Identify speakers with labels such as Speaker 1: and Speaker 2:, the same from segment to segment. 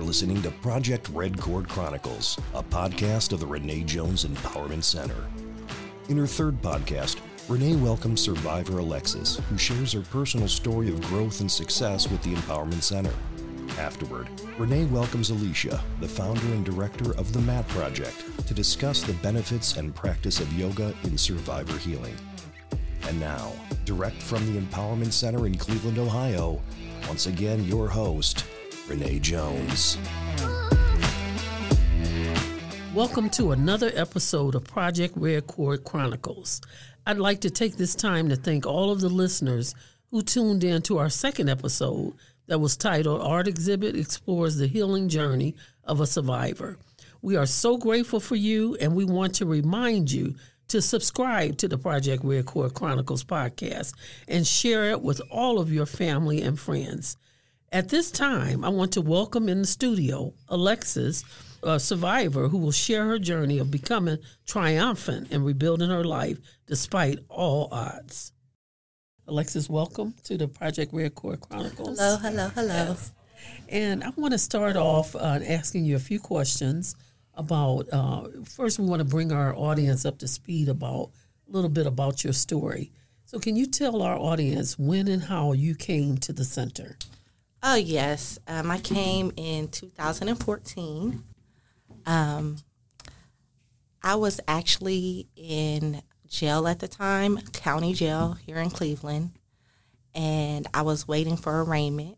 Speaker 1: You're listening to Project Red Cord Chronicles, a podcast of the Renee Jones Empowerment Center. In her third podcast, Renee welcomes survivor Alexis, who shares her personal story of growth and success with the Empowerment Center. Afterward, Renee welcomes Alysia, the founder and director of the MAT Project, to discuss the benefits and practice of yoga in survivor healing. And now, direct from the Empowerment Center in Cleveland, Ohio, once again, your host, Renee Jones.
Speaker 2: Welcome to another episode of Project Cord Chronicles. I'd like to take this time to thank all of the listeners who tuned in to our second episode that was titled Art Exhibit Explores the Healing Journey of a Survivor. We are so grateful for you, and we want to remind you to subscribe to the Project Cord Chronicles podcast and share it with all of your family and friends. At this time, I want to welcome in the studio Alexis, a survivor who will share her journey of becoming triumphant and rebuilding her life despite all odds. Alexis, welcome to the Project Red Cord Chronicles.
Speaker 3: Hello, hello, hello.
Speaker 2: Yes. And I want to start off uh, asking you a few questions about. Uh, first, we want to bring our audience up to speed about a little bit about your story. So, can you tell our audience when and how you came to the center?
Speaker 3: Oh, yes. Um, I came in 2014. Um, I was actually in jail at the time, county jail here in Cleveland, and I was waiting for arraignment.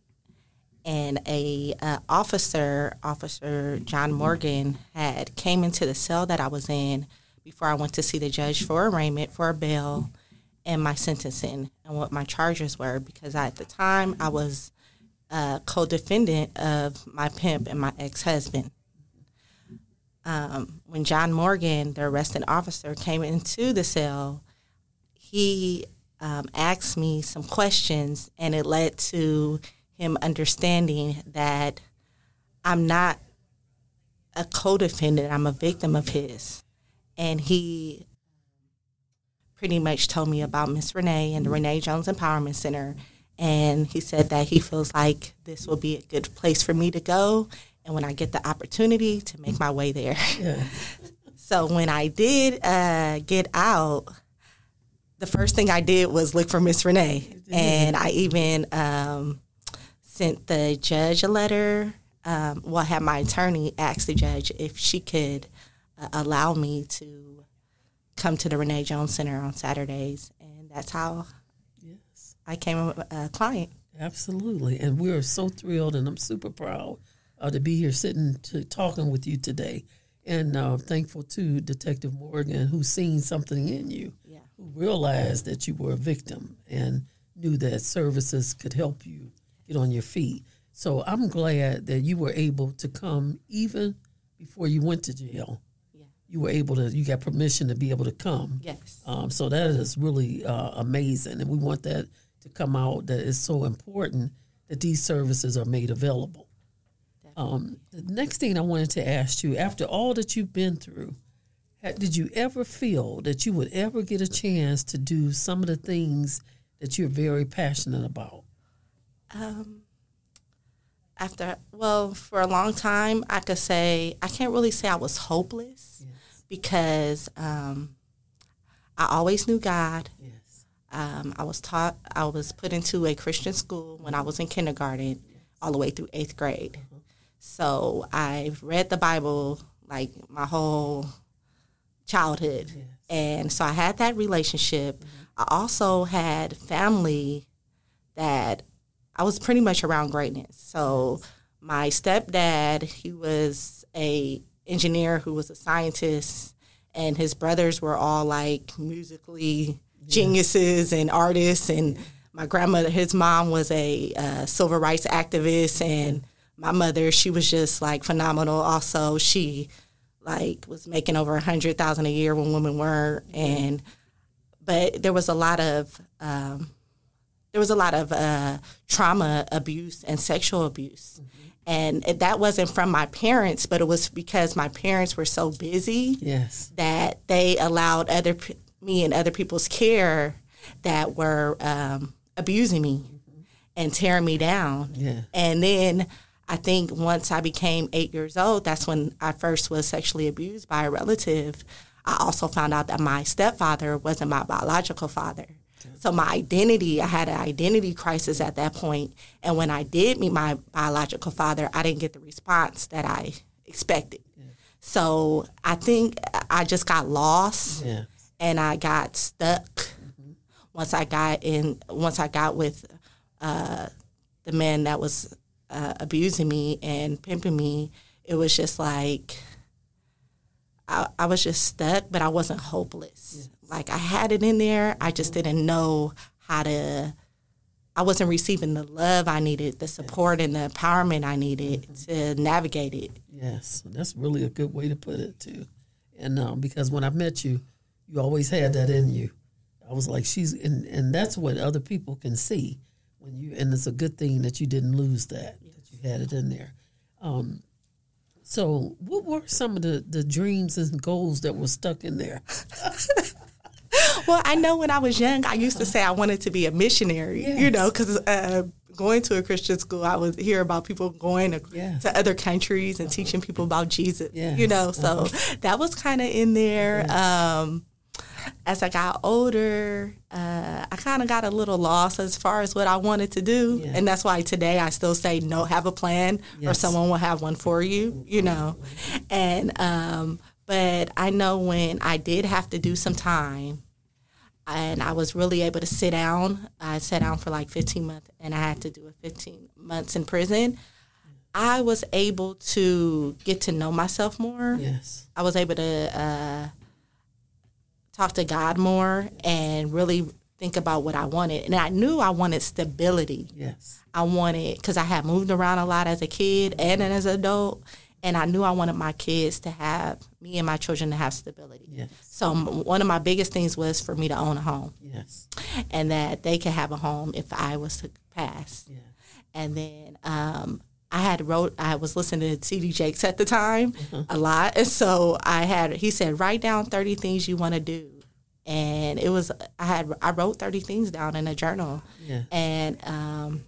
Speaker 3: And a uh, officer, Officer John Morgan, had came into the cell that I was in before I went to see the judge for arraignment for a bail and my sentencing and what my charges were because I, at the time I was a co-defendant of my pimp and my ex-husband. Um, when John Morgan, the arresting officer, came into the cell, he um, asked me some questions, and it led to him understanding that I'm not a co-defendant; I'm a victim of his, and he pretty much told me about Miss Renee and the Renee Jones Empowerment Center. And he said that he feels like this will be a good place for me to go. And when I get the opportunity to make my way there.
Speaker 2: Yeah.
Speaker 3: so when I did uh, get out, the first thing I did was look for Miss Renee. And I even um, sent the judge a letter. Um, well, I had my attorney ask the judge if she could uh, allow me to come to the Renee Jones Center on Saturdays, and that's how I came a, a client.
Speaker 2: absolutely. And we're so thrilled, and I'm super proud uh, to be here sitting to talking with you today. And uh, thankful to Detective Morgan, who's seen something in you,
Speaker 3: Yeah.
Speaker 2: who realized that you were a victim and knew that services could help you get on your feet. So I'm glad that you were able to come even before you went to jail.
Speaker 3: Yeah.
Speaker 2: You were able to, you got permission to be able to come.
Speaker 3: Yes.
Speaker 2: Um, so that is really uh, amazing, and we want that to come out. That is so important that these services are made available. Um, the next thing I wanted to ask you, after all that you've been through, did you ever feel that you would ever get a chance to do some of the things that you're very passionate about?
Speaker 3: Um, after well, for a long time, I could say I can't really say I was hopeless because um, I always knew God.
Speaker 2: Yes.
Speaker 3: Um, I was taught. I was put into a Christian school when I was in kindergarten, all the way through eighth grade. So I've read the Bible like my whole childhood, and so I had that relationship. I also had family that I was pretty much around greatness. So my stepdad, he was a engineer who was a scientist, and his brothers were all like musically geniuses and artists. And my grandmother, his mom was a uh, civil rights activist, and my mother, she was just like phenomenal. Also, she like was making over a hundred thousand a year when women were, and but there was a lot of um, there was a lot of uh, trauma abuse and sexual abuse. And that wasn't from my parents, but it was because my parents were so busy
Speaker 2: Yes.
Speaker 3: that they allowed other me and other people's care that were um, abusing me and tearing me down.
Speaker 2: Yeah.
Speaker 3: And then I think once I became eight years old, that's when I first was sexually abused by a relative. I also found out that my stepfather wasn't my biological father. So my identity, I had an identity crisis at that point. And when I did meet my biological father, I didn't get the response that I expected. Yeah. So I think I just got lost yeah. And I got stuck mm-hmm. once I got in once I got with uh, the man that was uh, abusing me and pimping me, it was just like I, I was just stuck, but I wasn't hopeless. Yes. Like I had it in there, I just didn't know how to. I wasn't receiving the love I needed, the support and the empowerment I needed mm-hmm. to navigate it.
Speaker 2: Yes, that's really a good way to put it too. And um, because when I met you, you always had that in you. I was like, she's, and, and that's what other people can see when you, and it's a good thing that you didn't lose that, yes. that you had it in there. Um, so, what were some of the, the dreams and goals that were stuck in there?
Speaker 3: well, I know when I was young, I used to say I wanted to be a missionary, yes. you know, because uh, going to a Christian school, I would hear about people going to, yes. to other countries and uh-huh. teaching people about Jesus, yes. you know, so uh-huh. that was kind of in there. Um, as I got older, uh, I kind of got a little lost as far as what I wanted to do, yeah. and that's why today I still say no. Have a plan, yes. or someone will have one for you. You know, and um, but I know when I did have to do some time, and I was really able to sit down. I sat down for like 15 months, and I had to do a 15 months in prison. I was able to get to know myself more.
Speaker 2: Yes,
Speaker 3: I was able to. Uh, talk to God more and really think about what I wanted. And I knew I wanted stability.
Speaker 2: Yes.
Speaker 3: I wanted, because I had moved around a lot as a kid and as an adult. And I knew I wanted my kids to have, me and my children to have stability.
Speaker 2: Yes.
Speaker 3: So one of my biggest things was for me to own a home.
Speaker 2: Yes.
Speaker 3: And that they could have a home if I was to pass.
Speaker 2: Yeah.
Speaker 3: And then um, I had wrote I was listening to TD Jakes at the time mm-hmm. a lot, and so I had he said write down thirty things you want to do, and it was I had I wrote thirty things down in a journal,
Speaker 2: yeah.
Speaker 3: and um,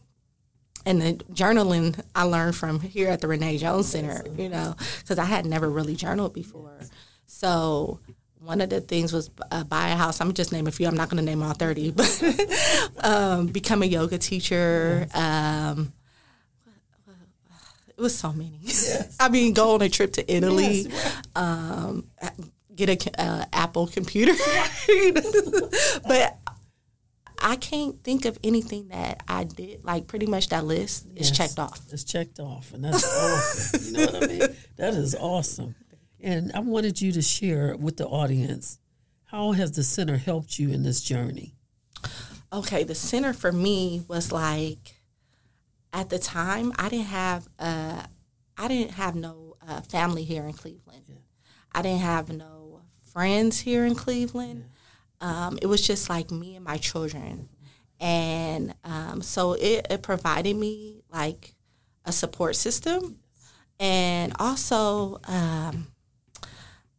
Speaker 3: and the journaling I learned from here at the Renee Jones Center, you know, because I had never really journaled before, so one of the things was uh, buy a house. I'm just name a few. I'm not going to name all thirty, but um, become a yoga teacher. Um, it was so many. Yes. I mean, go on a trip to Italy, yes, um, get a uh, Apple computer, but I can't think of anything that I did. Like pretty much that list yes, is checked off.
Speaker 2: It's checked off, and that's awesome. You know what I mean? That is awesome. And I wanted you to share with the audience how has the center helped you in this journey.
Speaker 3: Okay, the center for me was like at the time I didn't have uh, I didn't have no uh, family here in Cleveland. Yeah. I didn't have no friends here in Cleveland. Yeah. Um, it was just like me and my children, and um, so it, it provided me like a support system, and also um,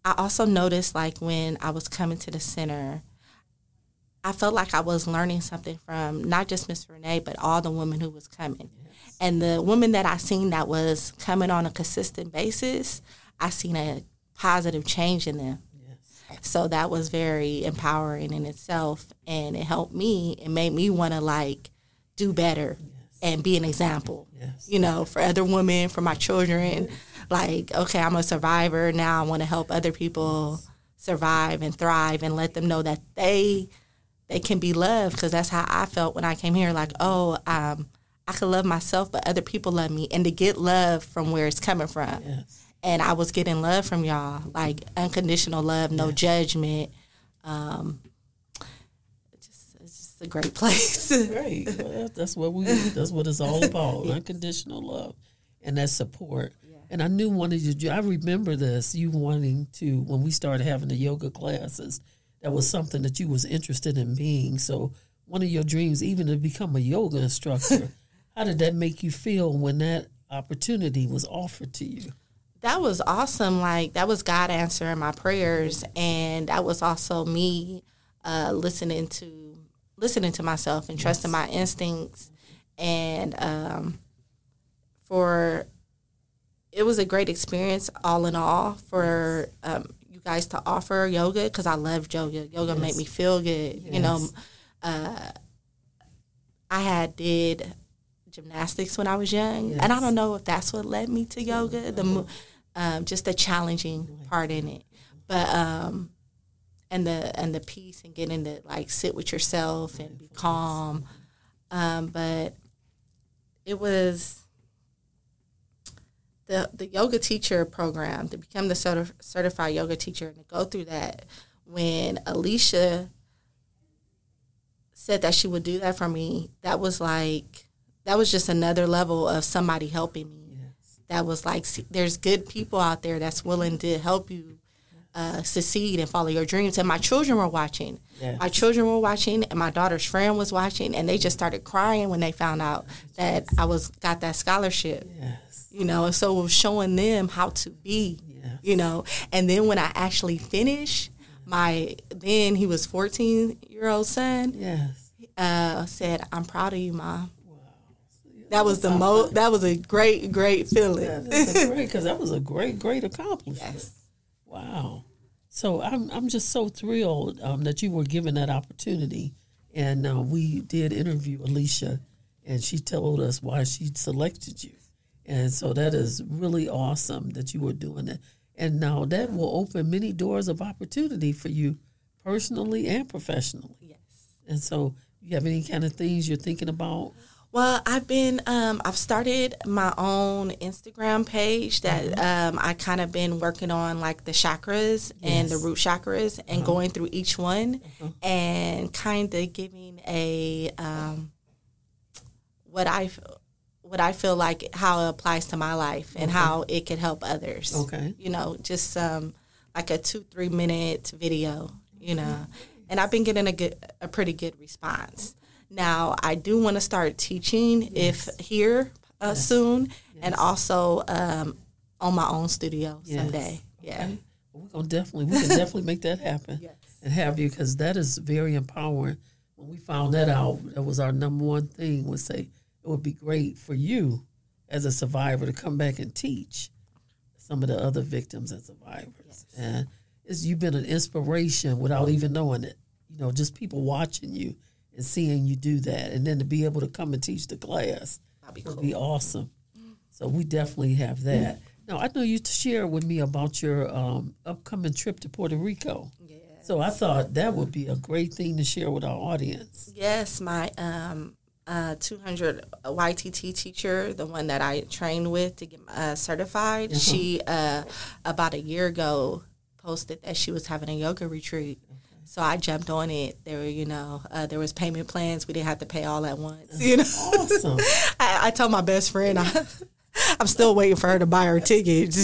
Speaker 3: I also noticed like when I was coming to the center. I felt like I was learning something from not just Miss Renee, but all the women who was coming. And the women that I seen that was coming on a consistent basis, I seen a positive change in them. Yes. So that was very empowering in itself, and it helped me. It made me want to like do better yes. and be an example.
Speaker 2: Yes.
Speaker 3: You know, for other women, for my children. Like, okay, I'm a survivor now. I want to help other people survive and thrive, and let them know that they they can be loved. Because that's how I felt when I came here. Like, oh, um, I could love myself, but other people love me, and to get love from where it's coming from.
Speaker 2: Yes.
Speaker 3: And I was getting love from y'all, like unconditional love, no yes. judgment. Um, it's just, it's just a great place.
Speaker 2: great. Well, that's what we. That's what it's all about. yes. Unconditional love, and that support. Yeah. And I knew one of you. I remember this. You wanting to when we started having the yoga classes. That was something that you was interested in being. So one of your dreams, even to become a yoga instructor. How did that make you feel when that opportunity was offered to you?
Speaker 3: That was awesome. Like that was God answering my prayers, and that was also me uh, listening to listening to myself and trusting yes. my instincts. And um, for it was a great experience all in all for um, you guys to offer yoga because I love yoga. Yoga yes. made me feel good. Yes. You know, uh, I had did gymnastics when I was young, yes. and I don't know if that's what led me to yoga. The um, just the challenging part in it, but um, and the and the peace and getting to like sit with yourself and be calm. Um, but it was the the yoga teacher program to become the certi- certified yoga teacher and to go through that when Alysia said that she would do that for me that was like that was just another level of somebody helping me yes. that was like there's good people out there that's willing to help you uh, succeed and follow your dreams and my children were watching yes. my children were watching and my daughter's friend was watching and they just started crying when they found out that i was got that scholarship yes you know, and so it was showing them how to be, you know. And then when I actually finished, my then he was 14 year old son, yes, uh, said, "I'm proud of you, mom." That was the most. That was a great, great feeling. Yeah,
Speaker 2: great because that was a great, great accomplishment. Yes. Wow. So I'm I'm just so thrilled um, that you were given that opportunity, and uh, we did interview Alysia, and she told us why she selected you. And so that is really awesome that you were doing it. And now that will open many doors of opportunity for you personally and professionally. Yes. And so you have any kind of things you're thinking about?
Speaker 3: Well, I've been um, I've started my own Instagram page that mm-hmm. um, I kind of been working on like the chakras yes. and the root chakras and uh-huh. going through each one uh-huh. and kind of giving a um, what I what I feel like how it applies to my life and okay. how it could help others. Okay. You know, just um, like a two, three minute video, you know. And I've been getting a good a pretty good response. Now I do want to start teaching yes. if here uh, yes. soon yes. and also um, on my own studio someday. Yeah. Okay.
Speaker 2: we're gonna definitely we can definitely make that happen and have you because that is very empowering. When we found that out, that was our number one thing was say it would be great for you as a survivor to come back and teach some of the other victims and survivors. And it's, you've been an inspiration without even knowing it. You know, just people watching you and seeing you do that, and then to be able to come and teach the class That'd be cool. would be awesome. So we definitely have that. Now I know you share with me about your um, upcoming trip to Puerto Rico. Yes. So I thought that would be a great thing to share with our audience.
Speaker 3: Yes, my um, uh, 200 YTT teacher, the one that I trained with to get uh, certified, mm-hmm. she uh, about a year ago posted that she was having a yoga retreat. So I jumped on it. There were, you know, uh, there was payment plans. We didn't have to pay all at once. You know, awesome. I, I told my best friend I, I'm still waiting for her to buy her ticket.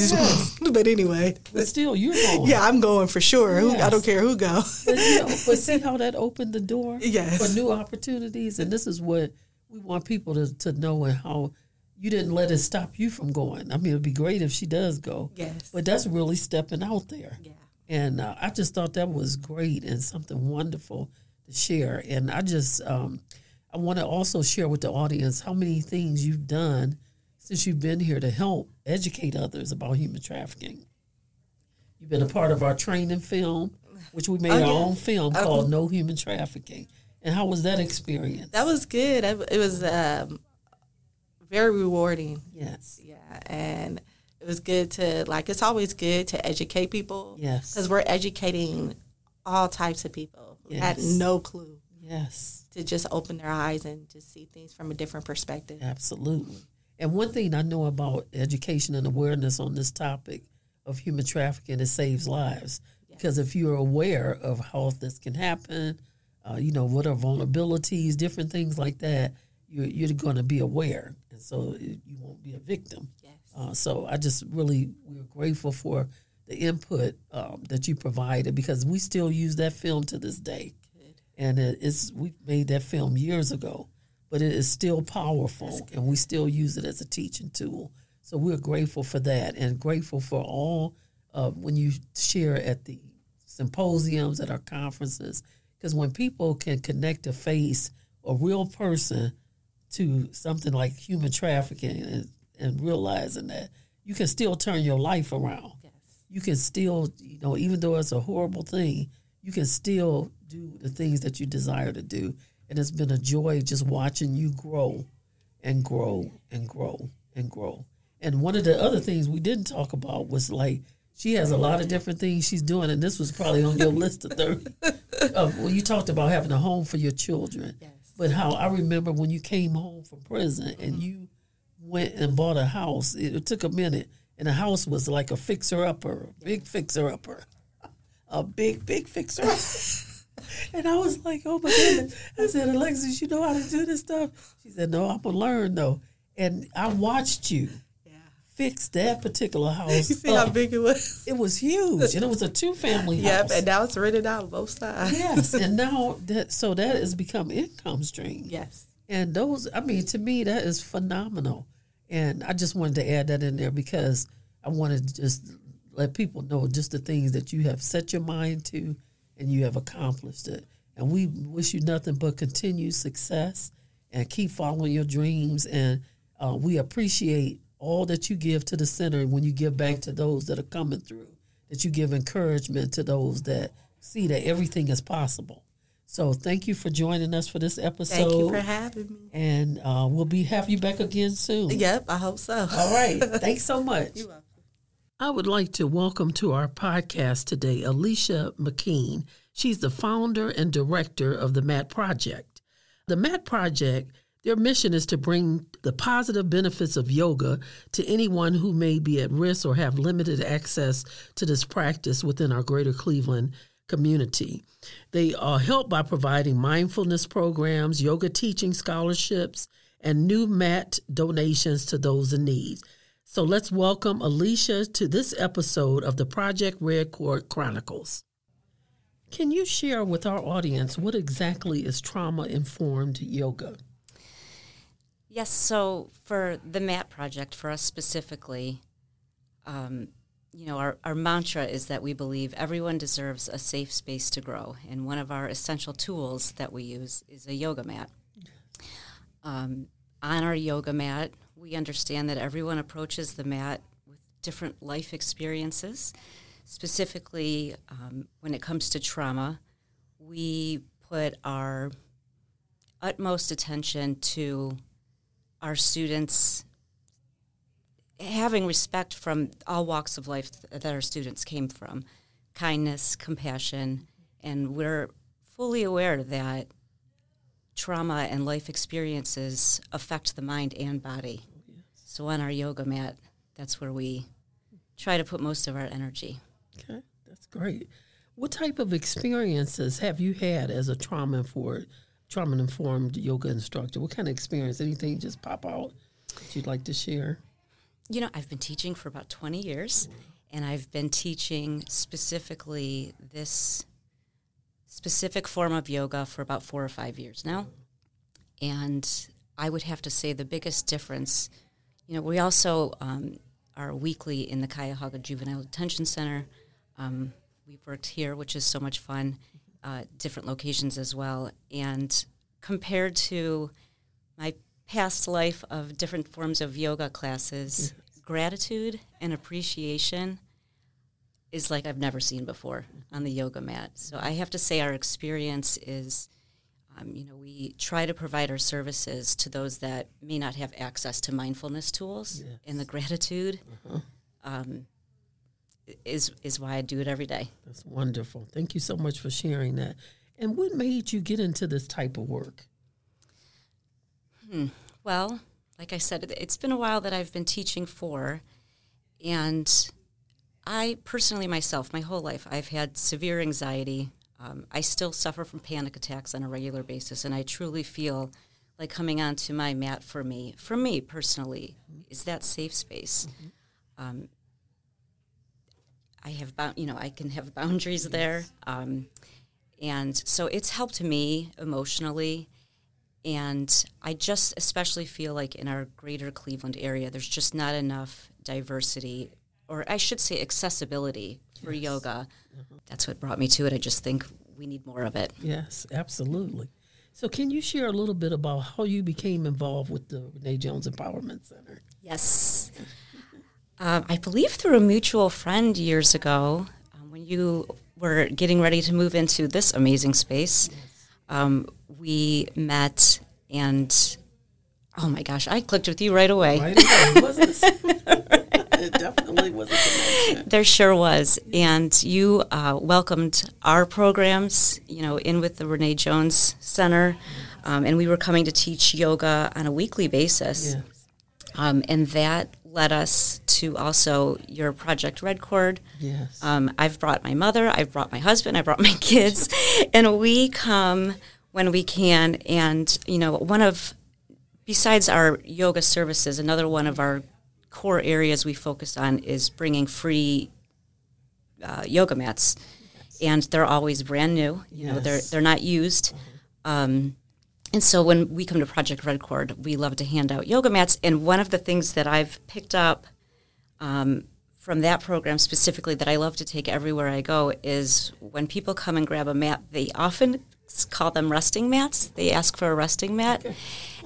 Speaker 3: but anyway.
Speaker 2: But still, you're going.
Speaker 3: Yeah, I'm going for sure. Yes. I don't care who goes.
Speaker 2: But, you know, but see how that opened the door yes. for new opportunities? And this is what we want people to, to know and how you didn't let it stop you from going. I mean, it'd be great if she does go. Yes. But that's really stepping out there. Yeah. And uh, I just thought that was great and something wonderful to share. And I just, um, I want to also share with the audience how many things you've done – since you've been here to help educate others about human trafficking. You've been a part of our training film, which we made oh, our own film oh. called Know Human Trafficking. And how was that experience?
Speaker 3: That was good. It was um, very rewarding.
Speaker 2: Yes.
Speaker 3: Yeah. And it was good to, like, it's always good to educate people. Yes. Because we're educating all types of people yes. had no clue.
Speaker 2: Yes.
Speaker 3: To just open their eyes and to see things from a different perspective.
Speaker 2: Absolutely. And one thing I know about education and awareness on this topic of human trafficking, it saves lives. Yes. Because if you're aware of how this can happen, uh, you know, what are vulnerabilities, different things like that, you're, you're going to be aware. And so you won't be a victim. Yes. Uh, so I just really, we're grateful for the input um, that you provided because we still use that film to this day. Good. And it's, we made that film years ago but it is still powerful and we still use it as a teaching tool. So we're grateful for that and grateful for all uh, when you share at the symposiums, at our conferences, because when people can connect a face, a real person, to something like human trafficking and, and realizing that you can still turn your life around.
Speaker 3: Yes.
Speaker 2: You can still, you know, even though it's a horrible thing, you can still do the things that you desire to do. And it's been a joy just watching you grow and grow and grow and grow. And one of the other things we didn't talk about was like she has a lot of different things she's doing, and this was probably on your list of thirty. Of, well, you talked about having a home for your children,
Speaker 3: Yes.
Speaker 2: but how I remember when you came home from prison and mm-hmm. you went and bought a house. It, it took a minute, and the house was like a fixer upper, big fixer upper, a big big fixer. And I was like, oh my goodness. I said, Alexis, you know how to do this stuff? She said, no, I'm to learn though. And I watched you
Speaker 3: Yeah.
Speaker 2: fix that particular house.
Speaker 3: You see how big it was?
Speaker 2: It was huge. And it was a two family house.
Speaker 3: Yep,
Speaker 2: house.
Speaker 3: and now it's rented out both sides.
Speaker 2: yes. And now that, so that has become income stream.
Speaker 3: Yes.
Speaker 2: And those, I mean, to me, that is phenomenal. And I just wanted to add that in there because I wanted to just let people know just the things that you have set your mind to and you have accomplished it. And we wish you nothing but continued success and keep following your dreams. And uh, we appreciate all that you give to the center when you give back to those that are coming through, that you give encouragement to those that see that everything is possible. So thank you for joining us for this episode.
Speaker 3: Thank you for having me.
Speaker 2: And uh, we'll be have you back again soon.
Speaker 3: Yep, I hope so.
Speaker 2: All right. Thanks so much.
Speaker 3: You're welcome.
Speaker 2: I would like to welcome to our podcast today Alysia McKean. She's the founder and director of the MAT Project. The MAT Project, their mission is to bring the positive benefits of yoga to anyone who may be at risk or have limited access to this practice within our greater Cleveland community. They are helped by providing mindfulness programs, yoga teaching scholarships, and new mat donations to those in need. So let's welcome Alysia to this episode of the Project Red Cord Chronicles. Can you share with our audience what exactly is trauma informed yoga?
Speaker 4: Yes, so for the MAT project, for us specifically, um, you know, our, our mantra is that we believe everyone deserves a safe space to grow. And one of our essential tools that we use is a yoga mat. Um, on our yoga mat, we understand that everyone approaches the mat with different life experiences. Specifically, um, when it comes to trauma, we put our utmost attention to our students having respect from all walks of life that our students came from kindness, compassion, and we're fully aware that trauma and life experiences affect the mind and body. Oh, so on our yoga mat, that's where we try to put most of our energy.
Speaker 2: Okay, that's great. What type of experiences have you had as a trauma informed trauma informed yoga instructor? What kind of experience? Anything just pop out that you'd like to share?
Speaker 4: You know, I've been teaching for about 20 years, and I've been teaching specifically this specific form of yoga for about four or five years now. And I would have to say the biggest difference, you know, we also um, are weekly in the Cuyahoga Juvenile Detention Center. Um, we've worked here, which is so much fun, uh, different locations as well. And compared to my past life of different forms of yoga classes, gratitude and appreciation is like I've never seen before on the yoga mat. So I have to say our experience is, um, you know, we try to provide our services to those that may not have access to mindfulness tools, and the gratitude um, is is why I do it every day.
Speaker 2: That's wonderful. Thank you so much for sharing that. And what made you get into this type of work?
Speaker 4: Well, like I said, it- it's been a while that I've been teaching for, and I personally myself, my whole life, I've had severe anxiety. Um, I still suffer from panic attacks on a regular basis, and I truly feel like coming onto my mat for me, for me personally, is that safe space. Um, I have, bound, you know, I can have boundaries there, um, and so it's helped me emotionally. And I just especially feel like in our greater Cleveland area, there's just not enough diversity, or I should say accessibility for yoga. That's what brought me to it. I just think we need more of it.
Speaker 2: Yes, absolutely. So, can you share a little bit about how you became involved with the Renee Jones Empowerment Center?
Speaker 4: Yes. Um, I believe through a mutual friend years ago, um, when you were getting ready to move into this amazing space, um, we met and oh my gosh, I clicked with you right away.
Speaker 2: Right it? it definitely was a.
Speaker 4: There sure was. And you uh, welcomed our programs, you know, in with the Renee Jones Center. Um, and we were coming to teach yoga on a weekly basis.
Speaker 2: Yeah.
Speaker 4: Um, and that led us to also your Project Red Cord.
Speaker 2: Yes.
Speaker 4: Um, I've brought my mother, I've brought my husband, I brought my kids, and we come when we can. And, you know, one of, besides our yoga services, another one of our core areas we focus on is bringing free uh, yoga mats. And they're always brand new. You know, they're they're not used. Um, and so when we come to Project Red Cord, we love to hand out yoga mats. And one of the things that I've picked up um, from that program specifically that I love to take everywhere I go is when people come and grab a mat, they often call them resting mats. They ask for a resting mat.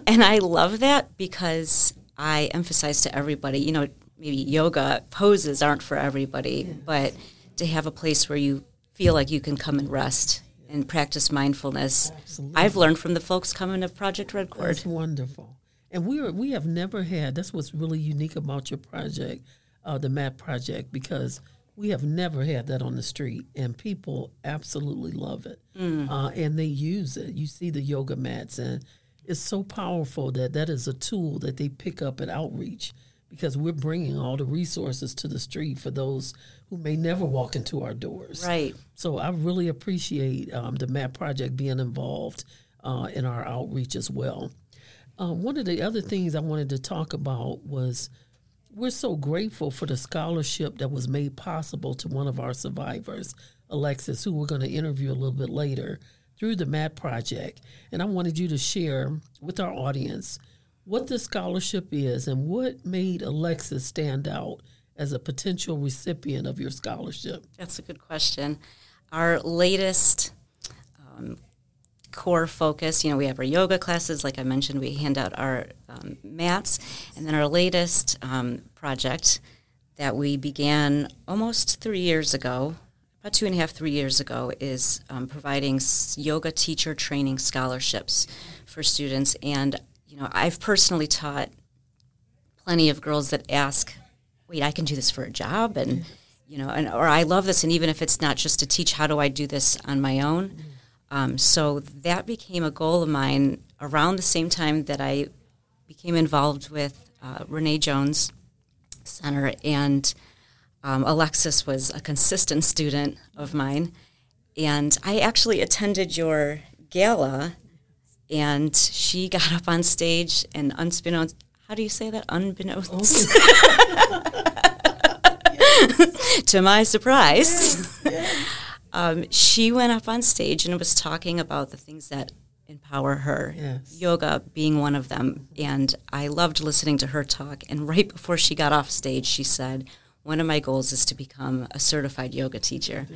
Speaker 4: And I love that because I emphasize to everybody, you know, maybe yoga poses aren't for everybody, but to have a place where you feel like you can come and rest and practice mindfulness. I've learned from the folks coming to Project Red Cord.
Speaker 2: That's wonderful. And we are, we have never had. That's what's really unique about your project, uh, the Mat Project, because we have never had that on the street, and people absolutely love it, uh, and they use it. You see the yoga mats, and it's so powerful that that is a tool that they pick up at outreach because we're bringing all the resources to the street for those who may never walk into our doors.
Speaker 4: Right.
Speaker 2: So I really appreciate um, the MAT Project being involved uh, in our outreach as well. Uh, one of the other things I wanted to talk about was we're so grateful for the scholarship that was made possible to one of our survivors, Alexis, who we're going to interview a little bit later through the MAT Project. And I wanted you to share with our audience what the scholarship is and what made Alexis stand out as a potential recipient of your scholarship.
Speaker 4: That's a good question. Our latest um, core focus, you know, we have our yoga classes, like I mentioned, we hand out our um, mats, and then our latest um, project that we began almost three years ago, about two and a half, three years ago, is um, providing yoga teacher training scholarships for students. And, you know, I've personally taught plenty of girls that ask, wait, I can do this for a job? And, you know, and, or I love this. And even if it's not just to teach, how do I do this on my own? Um, so that became a goal of mine around the same time that I became involved with uh, Renee Jones Center. And um, Alexis was a consistent student of mine. And I actually attended your gala, and she got up on stage and unbeknownst, how do you say that? Unbeknownst. to my surprise, um, she went up on stage and was talking about the things that empower her,
Speaker 2: Yes.
Speaker 4: yoga being one of them. And I loved listening to her talk. And right before she got off stage, she said, One of my goals is to become a certified yoga teacher.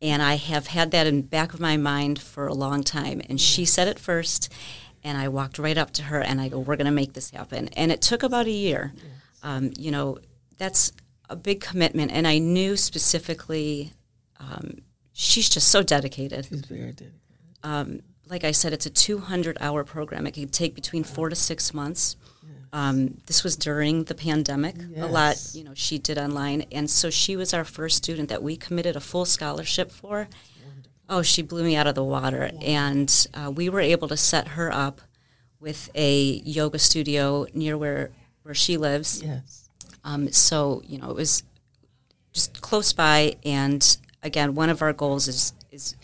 Speaker 4: And I have had that in back of my mind for a long time. And she said it first, and I walked right up to her and I go, "We're going to make this happen." And it took about a year. Um, you know, that's a big commitment, and I knew specifically um, she's just so dedicated.
Speaker 2: He's very dedicated.
Speaker 4: Um, like I said, it's a 200-hour program. It can take between four to six months. Um, this was during the pandemic. A lot, you know, she did online, and so she was our first student that we committed a full scholarship for. Oh, she blew me out of the water, and uh, we were able to set her up with a yoga studio near where where she lives.
Speaker 2: Yes.
Speaker 4: Um, so you know, it was just close by, and again, one of our goals is is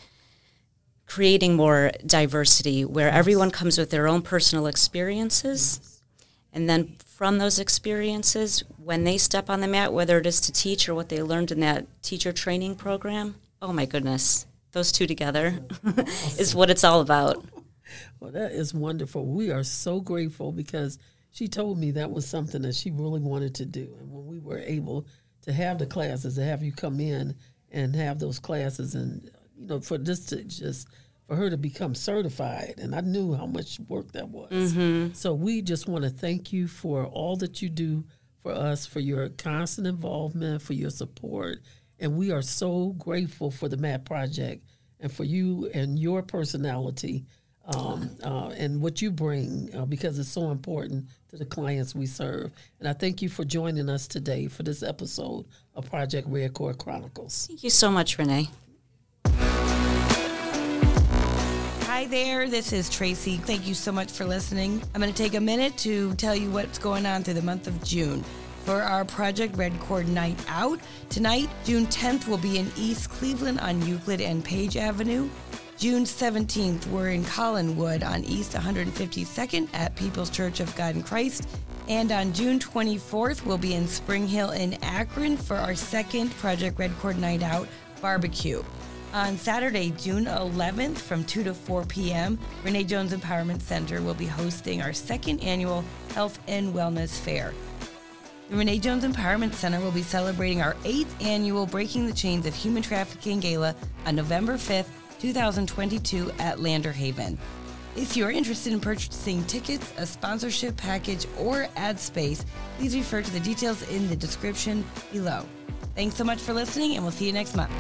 Speaker 4: creating more diversity where everyone comes with their own personal experiences, and then from those experiences, when they step on the mat, whether it is to teach or what they learned in that teacher training program, oh my goodness, those two together is what it's all about.
Speaker 2: Well, that is wonderful. We are so grateful because she told me that was something that she really wanted to do. And when we were able to have the classes, to have you come in and have those classes, and you know, for this to just for her to become certified. And I knew how much work that was. Mm-hmm. So we just want to thank you for all that you do for us, for your constant involvement, for your support. And we are so grateful for the MAT Project and for you and your personality um, uh, and what you bring uh, because it's so important to the clients we serve. And I thank you for joining us today for this episode of Project Red Cord Chronicles.
Speaker 4: Thank you so much, Renee.
Speaker 5: Hi there, this is Tracy. Thank you so much for listening. I'm going to take a minute to tell you what's going on through the month of June. For our Project Red Cord Night Out, tonight, June 10th, will be in East Cleveland on Euclid and Page Avenue. June 17th, we're in Collinwood on East 152nd at People's Church of God in Christ. And on June 24th, we'll be in Spring Hill in Akron for our second Project Red Cord Night Out barbecue. On Saturday, June 11th from 2 to 4 p.m., Renee Jones Empowerment Center will be hosting our second annual Health and Wellness Fair. The Renee Jones Empowerment Center will be celebrating our eighth annual Breaking the Chains of Human Trafficking Gala on November 5th 2022 at Landerhaven. If you're interested in purchasing tickets, a sponsorship package, or ad space, please refer to the details in the description below. Thanks so much for listening, and we'll see you next month.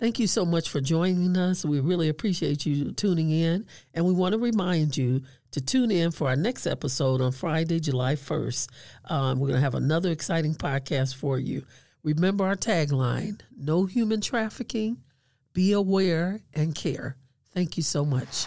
Speaker 2: Thank you so much for joining us. We really appreciate you tuning in. And we want to remind you to tune in for our next episode on Friday, July 1st. Um, we're going to have another exciting podcast for you. Remember our tagline know human trafficking, be aware and care. Thank you so much.